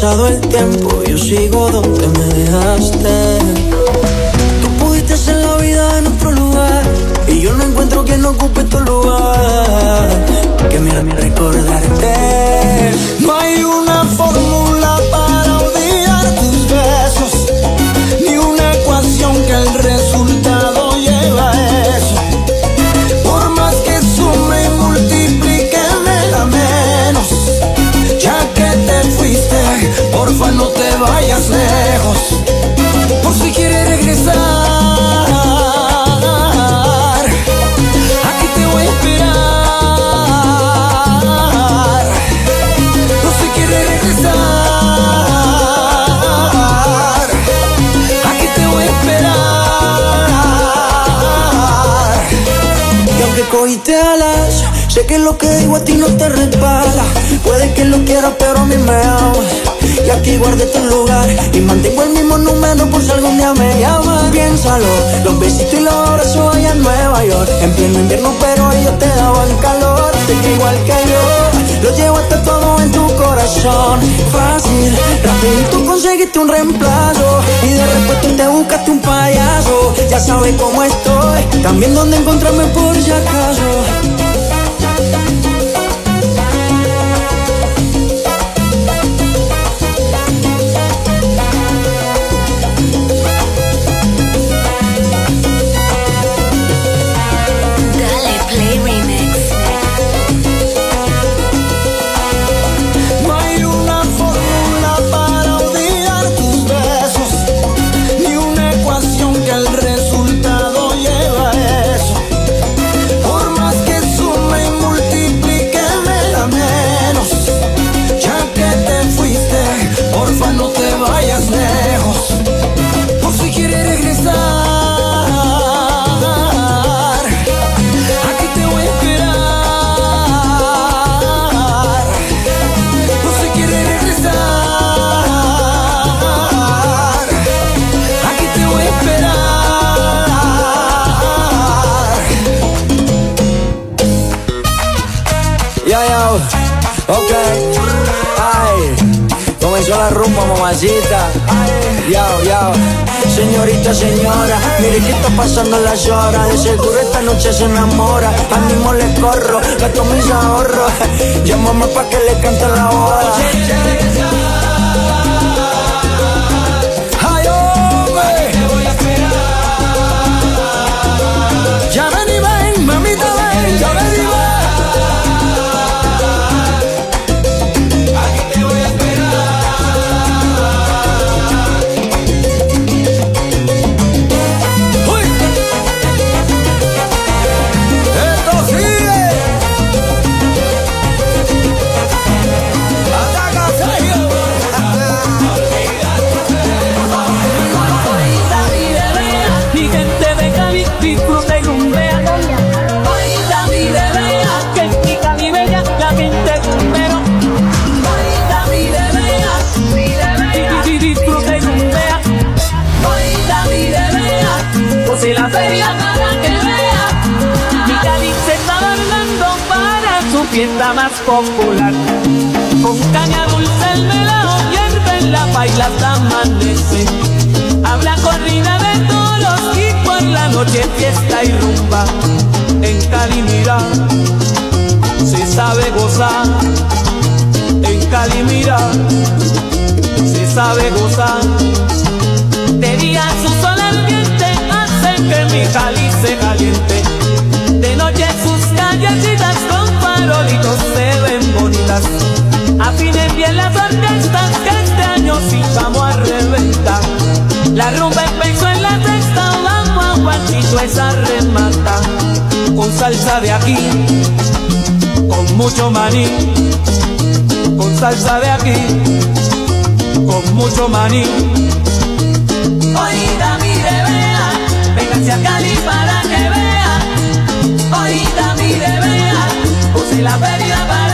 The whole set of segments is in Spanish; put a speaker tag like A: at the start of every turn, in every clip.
A: Pasado el tiempo, yo sigo donde me dejaste. Tú pudiste hacer la vida en otro lugar y yo no encuentro quien ocupe tu lugar. Que mira mi recordarte. No hay una vayas lejos. Por si quieres regresar, aquí te voy a esperar. Por si quieres regresar, aquí te voy a esperar. Y aunque cogiste alas, sé que lo que digo a ti no te resbala. Puede que lo quieras, pero a mí me ama. Y aquí guardé tu lugar y mantengo el mismo número por si algún día me llamas. Piénsalo, los besitos y los abrazos allá en Nueva York. En pleno invierno, pero ellos te daban calor. Que igual que yo, lo llevaste todo en tu corazón. Fácil, rapidito conseguiste un reemplazo. Y de repente te buscaste un payaso. Ya sabes cómo estoy, también dónde encontrarme por si acaso. Señorita, señora, mire que está pasando las horas. De seguro esta noche se enamora. Al mismo le corro, gasto mis ahorros. Llámame pa' que le cante la boda.
B: Fiesta más popular. Con caña dulce el melao hierve en la baila hasta amanece. Habla corrida de toros y por la noche fiesta y rumba. En Cali mira, se sabe gozar. En Cali mira, se sabe gozar. De día su sol ardiente hace que mi Cali se caliente. De noche sus se bonitas. Afinen bien las orquestas que este año sí vamos a reventar. La rumba empezó en la sexta, vamos a guachito esa remata. Con salsa de aquí, con mucho maní. Con salsa de aquí, con mucho maní. Oída mi bebea, véngase a Cali para que vea. Oída mi bebea, puse la feria para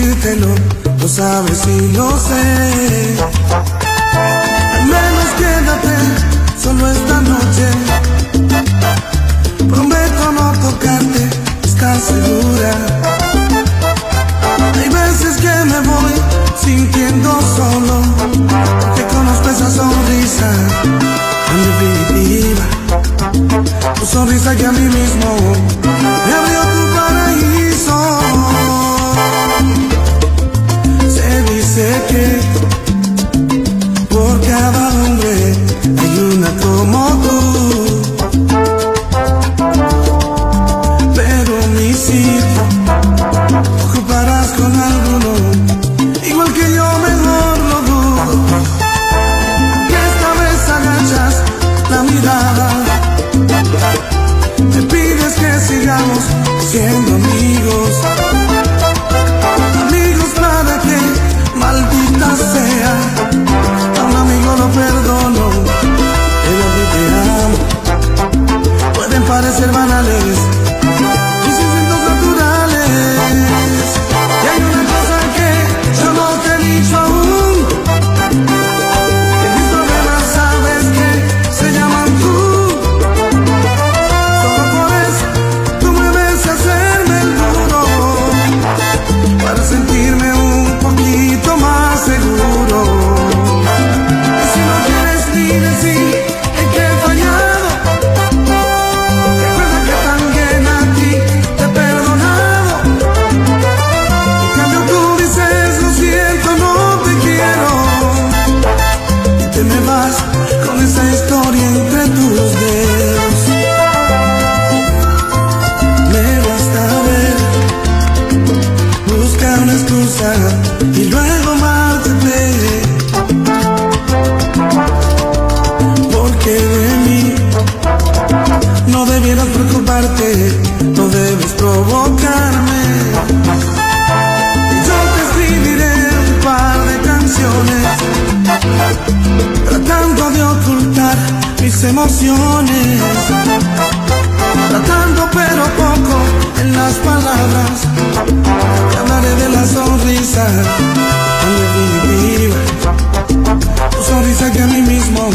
C: decírtelo, lo sabes y lo sé. Al menos quédate solo esta noche. Prometo no tocarte, estás segura. Hay veces que me voy sintiendo solo, que conozco esa sonrisa tan definitiva. Tu sonrisa que a mí mismo me abrió Me pides que sigamos siendo amigos. con esa historia entre tus dedos. Me basta ver, busca una excusa. emociones, tratando pero poco en las palabras. Te hablaré de la sonrisa tan definitiva, tu sonrisa que a mí mismo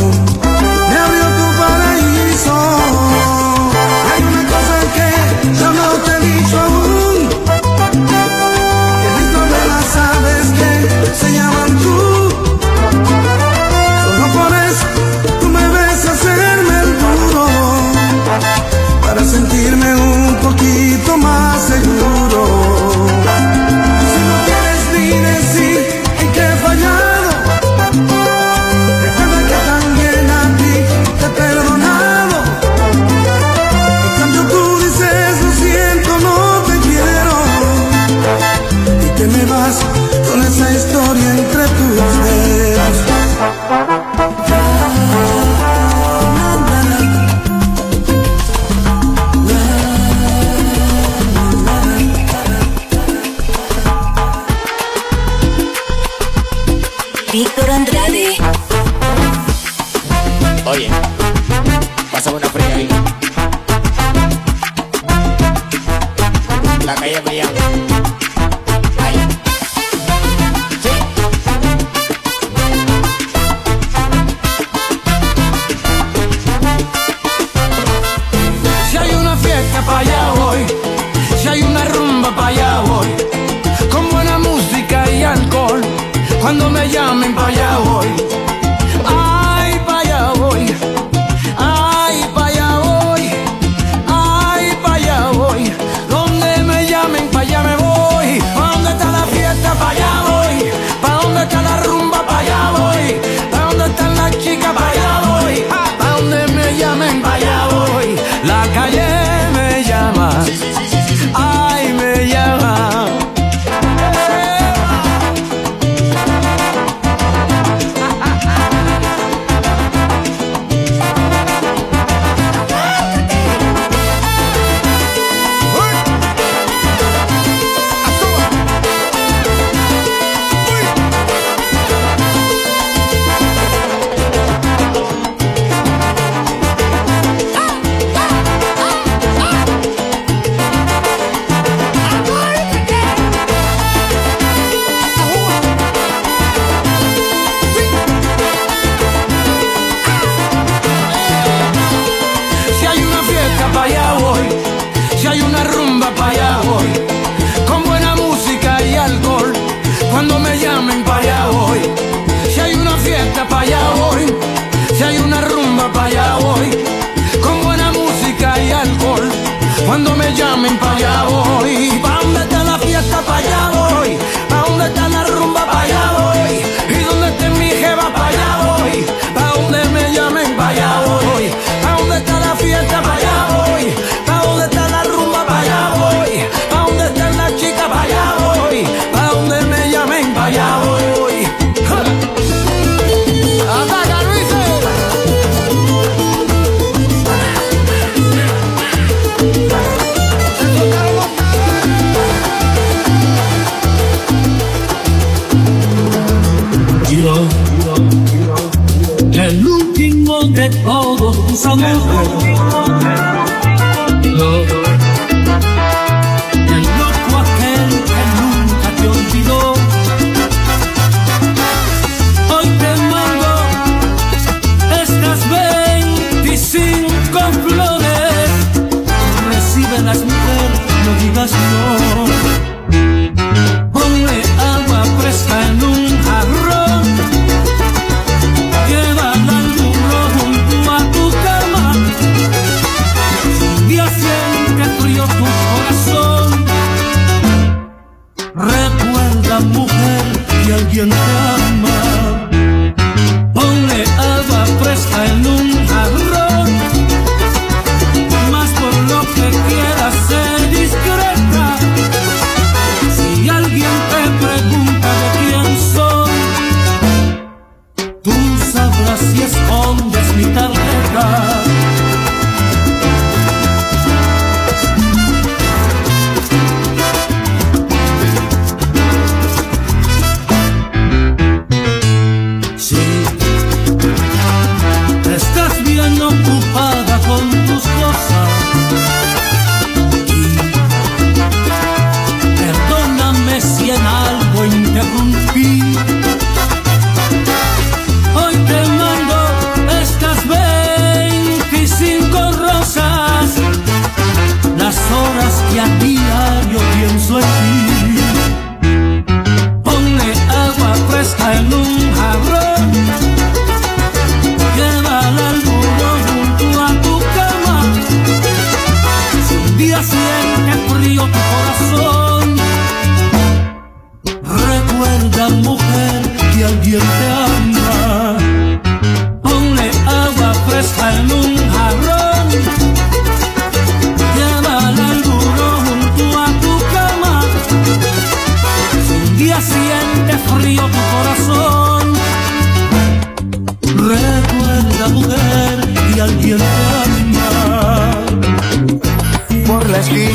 D: bella, bella.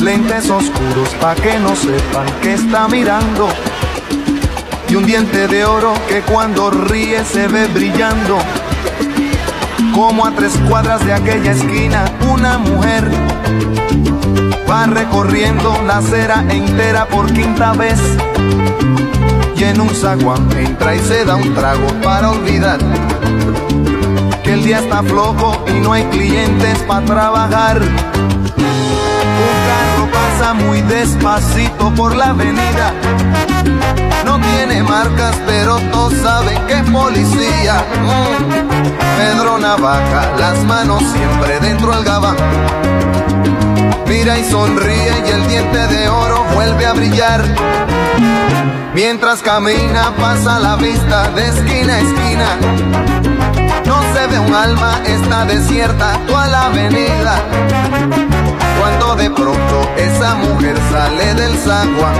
D: Lentes oscuros pa' que no sepan que está mirando. Y un diente de oro que cuando ríe se ve brillando. Como a tres cuadras de aquella esquina, una mujer va recorriendo la acera entera por quinta vez. Y en un zaguán entra y se da un trago para olvidar que el día está flojo y no hay clientes para trabajar. Pasa muy despacito por la avenida. No tiene marcas, pero todos saben que es policía. Pedro Navaja, las manos siempre dentro del gabán. Mira y sonríe y el diente de oro vuelve a brillar. Mientras camina pasa la vista de esquina a esquina. No se ve un alma, está desierta toda la avenida. De pronto esa mujer sale del zaguán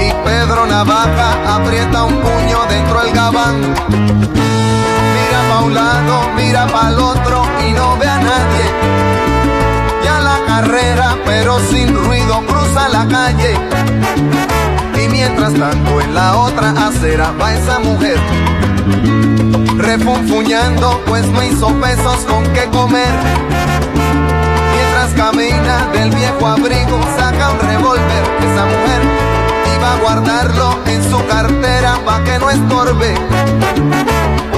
D: y Pedro Navaja aprieta un puño dentro del gabán. Mira pa' un lado, mira pa' el otro y no ve a nadie. Ya la carrera, pero sin ruido, cruza la calle. Y mientras tanto en la otra acera va esa mujer refunfuñando, pues no hizo pesos con qué comer. Camina del viejo abrigo, saca un revólver. Esa mujer iba a guardarlo en su cartera pa' que no estorbe.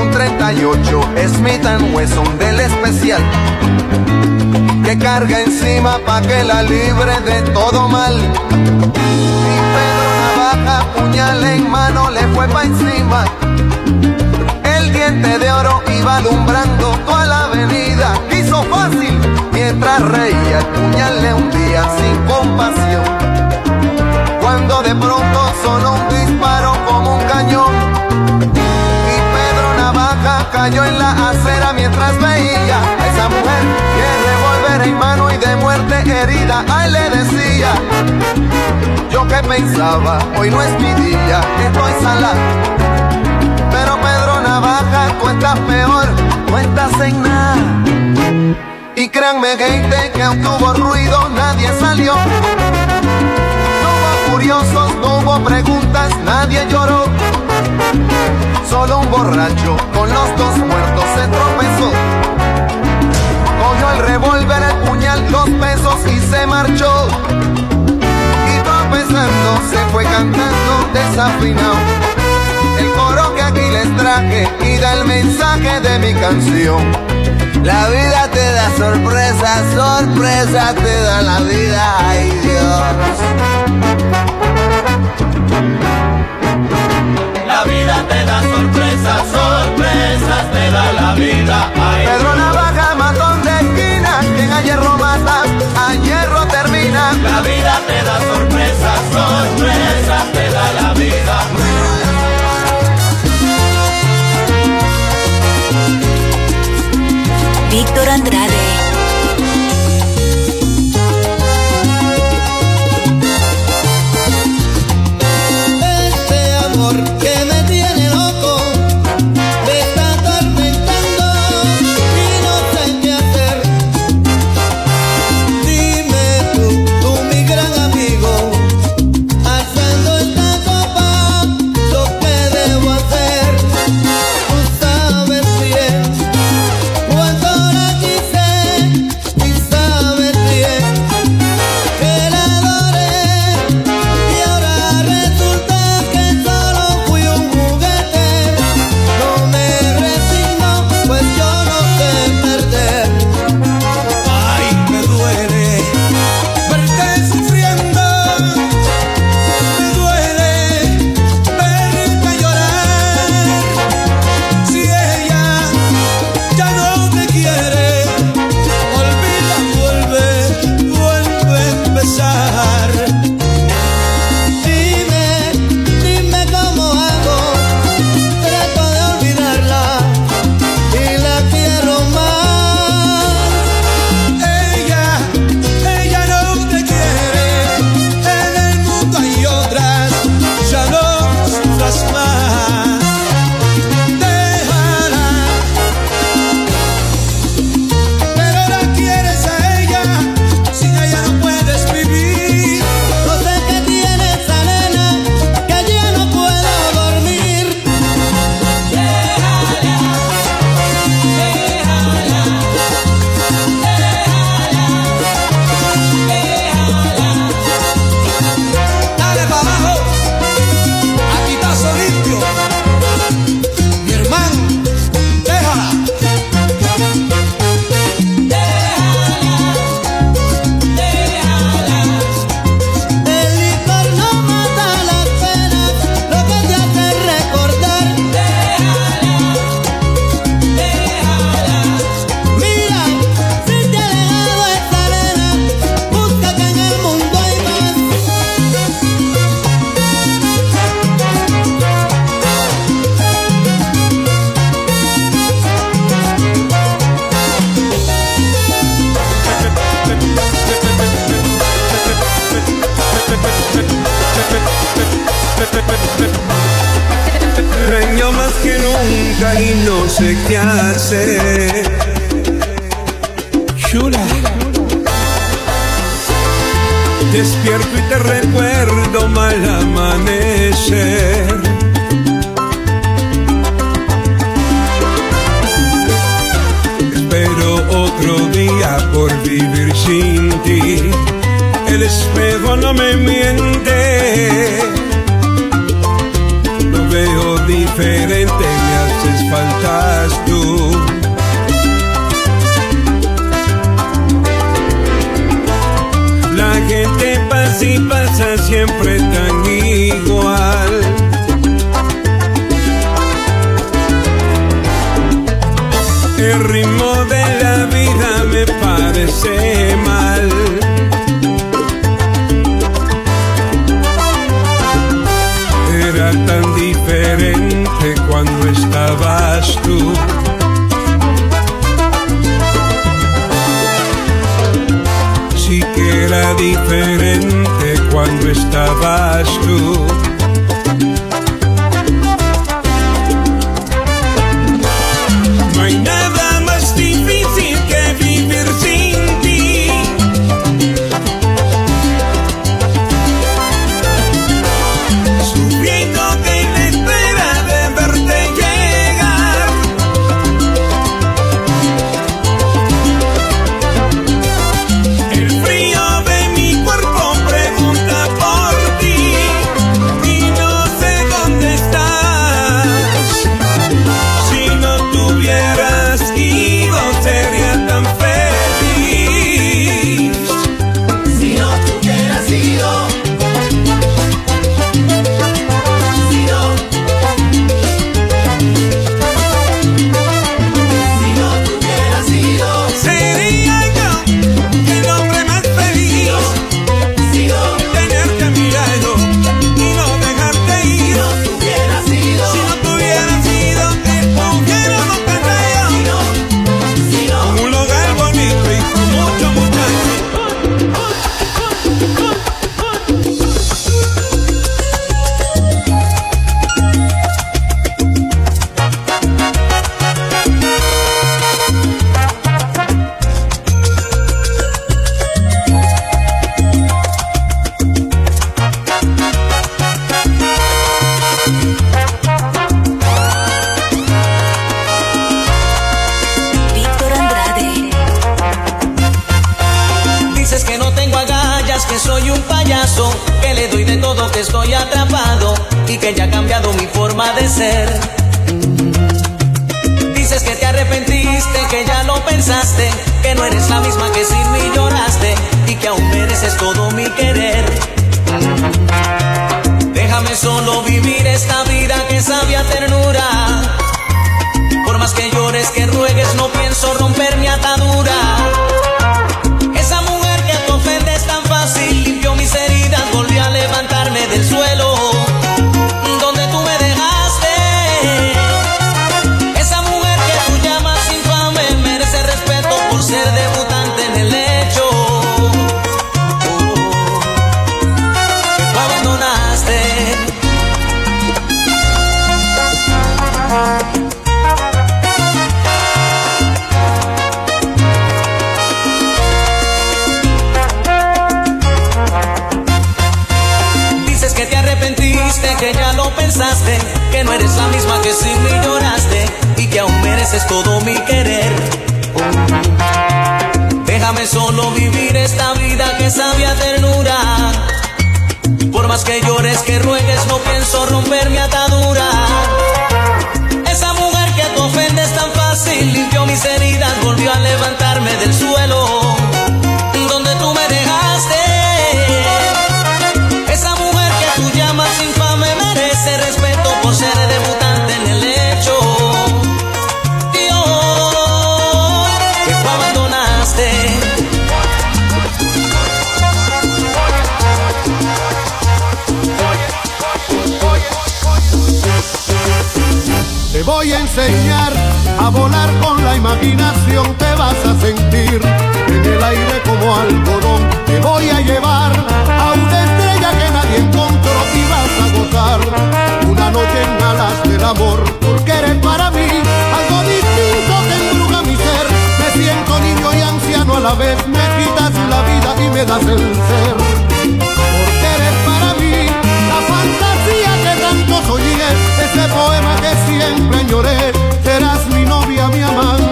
D: Un 38 Smith Wesson del especial que carga encima pa' que la libre de todo mal. Y Pedro Navaja, puñal en mano, le fue pa' encima. El diente de oro iba alumbrando toda la avenida. Hizo fácil mientras reía el puñal le hundía sin compasión. Cuando de pronto sonó un disparo como un cañón. Y Pedro Navaja cayó en la acera mientras veía a esa mujer que revolver en mano y de muerte herida. Ay, le decía. Yo que pensaba, hoy no es mi día, estoy salado. Pero Pedro Navaja, estás peor, estás en nada. Y créanme, gente, que aunque hubo ruido, nadie salió. No hubo curiosos, no hubo preguntas, nadie lloró. Solo un borracho con los dos muertos se tropezó. Cogió el revólver, el puñal, los pesos y se marchó. Y tropezando se fue cantando desafinado. El coro que aquí les traje y da el mensaje de mi canción. La vida te da sorpresas, sorpresa te da la vida, ay Dios.
E: La vida te da sorpresas, sorpresas te da la vida. Ay,
D: Pedro Navaja, matón de esquina, quien a hierro
F: Extraño más que nunca y no sé qué hacer. Chula. Despierto y te recuerdo mal amanecer. Espero otro día por vivir sin ti. El espejo no me miente. Diferente, me haces faltas tú. La gente pasa y pasa siempre tan que
G: ya ha cambiado mi forma de ser. Dices que te arrepentiste, que ya lo pensaste, que no eres la misma que sin mí lloraste y que aún mereces todo mi querer. Déjame solo vivir esta vida que sabia ternura. Por más que llores, que ruegues, no pienso romper mi atadura.
H: Imaginación, te vas a sentir en el aire como algodón. Te voy a llevar a una estrella que nadie encontró y vas a gozar una noche en alas del amor, porque eres para mí algo distinto que embruja mi ser. Me siento niño y anciano a la vez, me quitas la vida y me das el ser. Porque eres para mí la fantasía que tanto soñé, ese poema que siempre lloré, serás mi novia, mi amante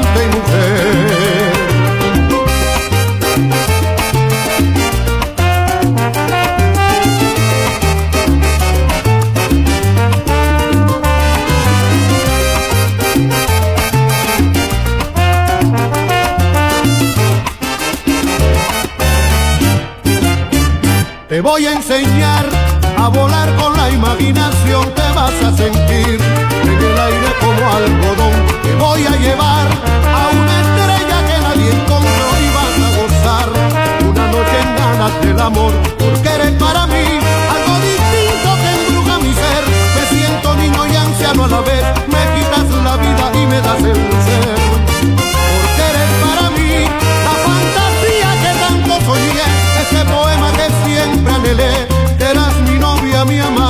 I: Te voy a enseñar a volar con la imaginación, te vas a sentir en el aire como algodón. Te voy a llevar a una estrella que nadie encontró y vas a gozar una noche en ganas del amor, porque eres para mí algo distinto que embruja mi ser. Me siento niño y anciano a la vez, me quitas la vida y me das el ser. Anhelé. Eras mi novia, mi amante